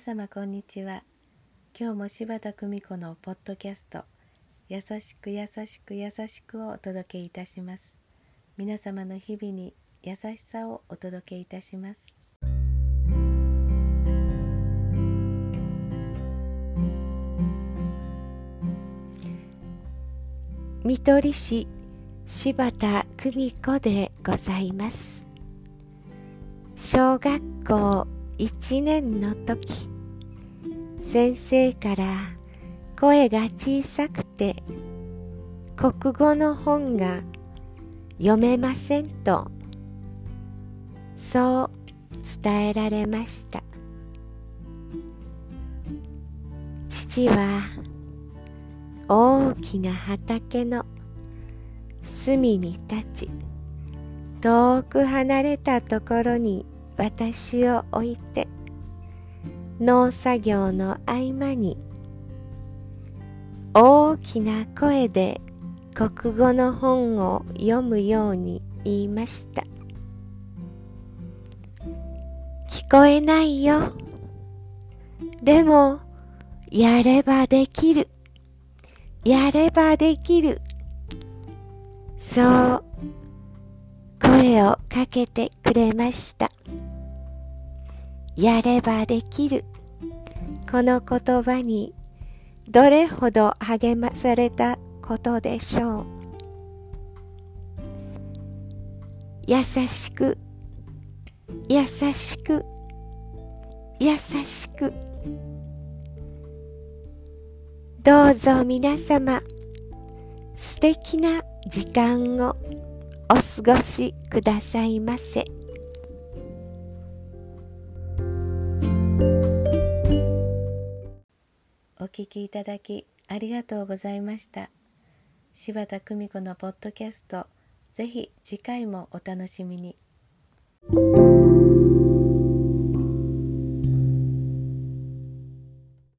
様こんにちは。今日も柴田久美子のポッドキャスト優しく優しく優しくをお届けいたします。皆様の日々に優しさをお届けいたします。見取り師柴田久美子でございます。小学校1年の時先生から声が小さくて国語の本が読めませんとそう伝えられました。父は大きな畑の隅に立ち遠く離れたところに私を置いて農作業の合間に大きな声で国語の本を読むように言いました。聞こえないよ。でもやればできる。やればできる。そう声をかけてくれました。やればできる。この言葉にどれほど励まされたことでしょう。優しく、優しく、優しく。どうぞ皆様、素敵な時間をお過ごしくださいませ。聞きいただきありがとうございました。柴田久美子のポッドキャストぜひ次回もお楽しみに。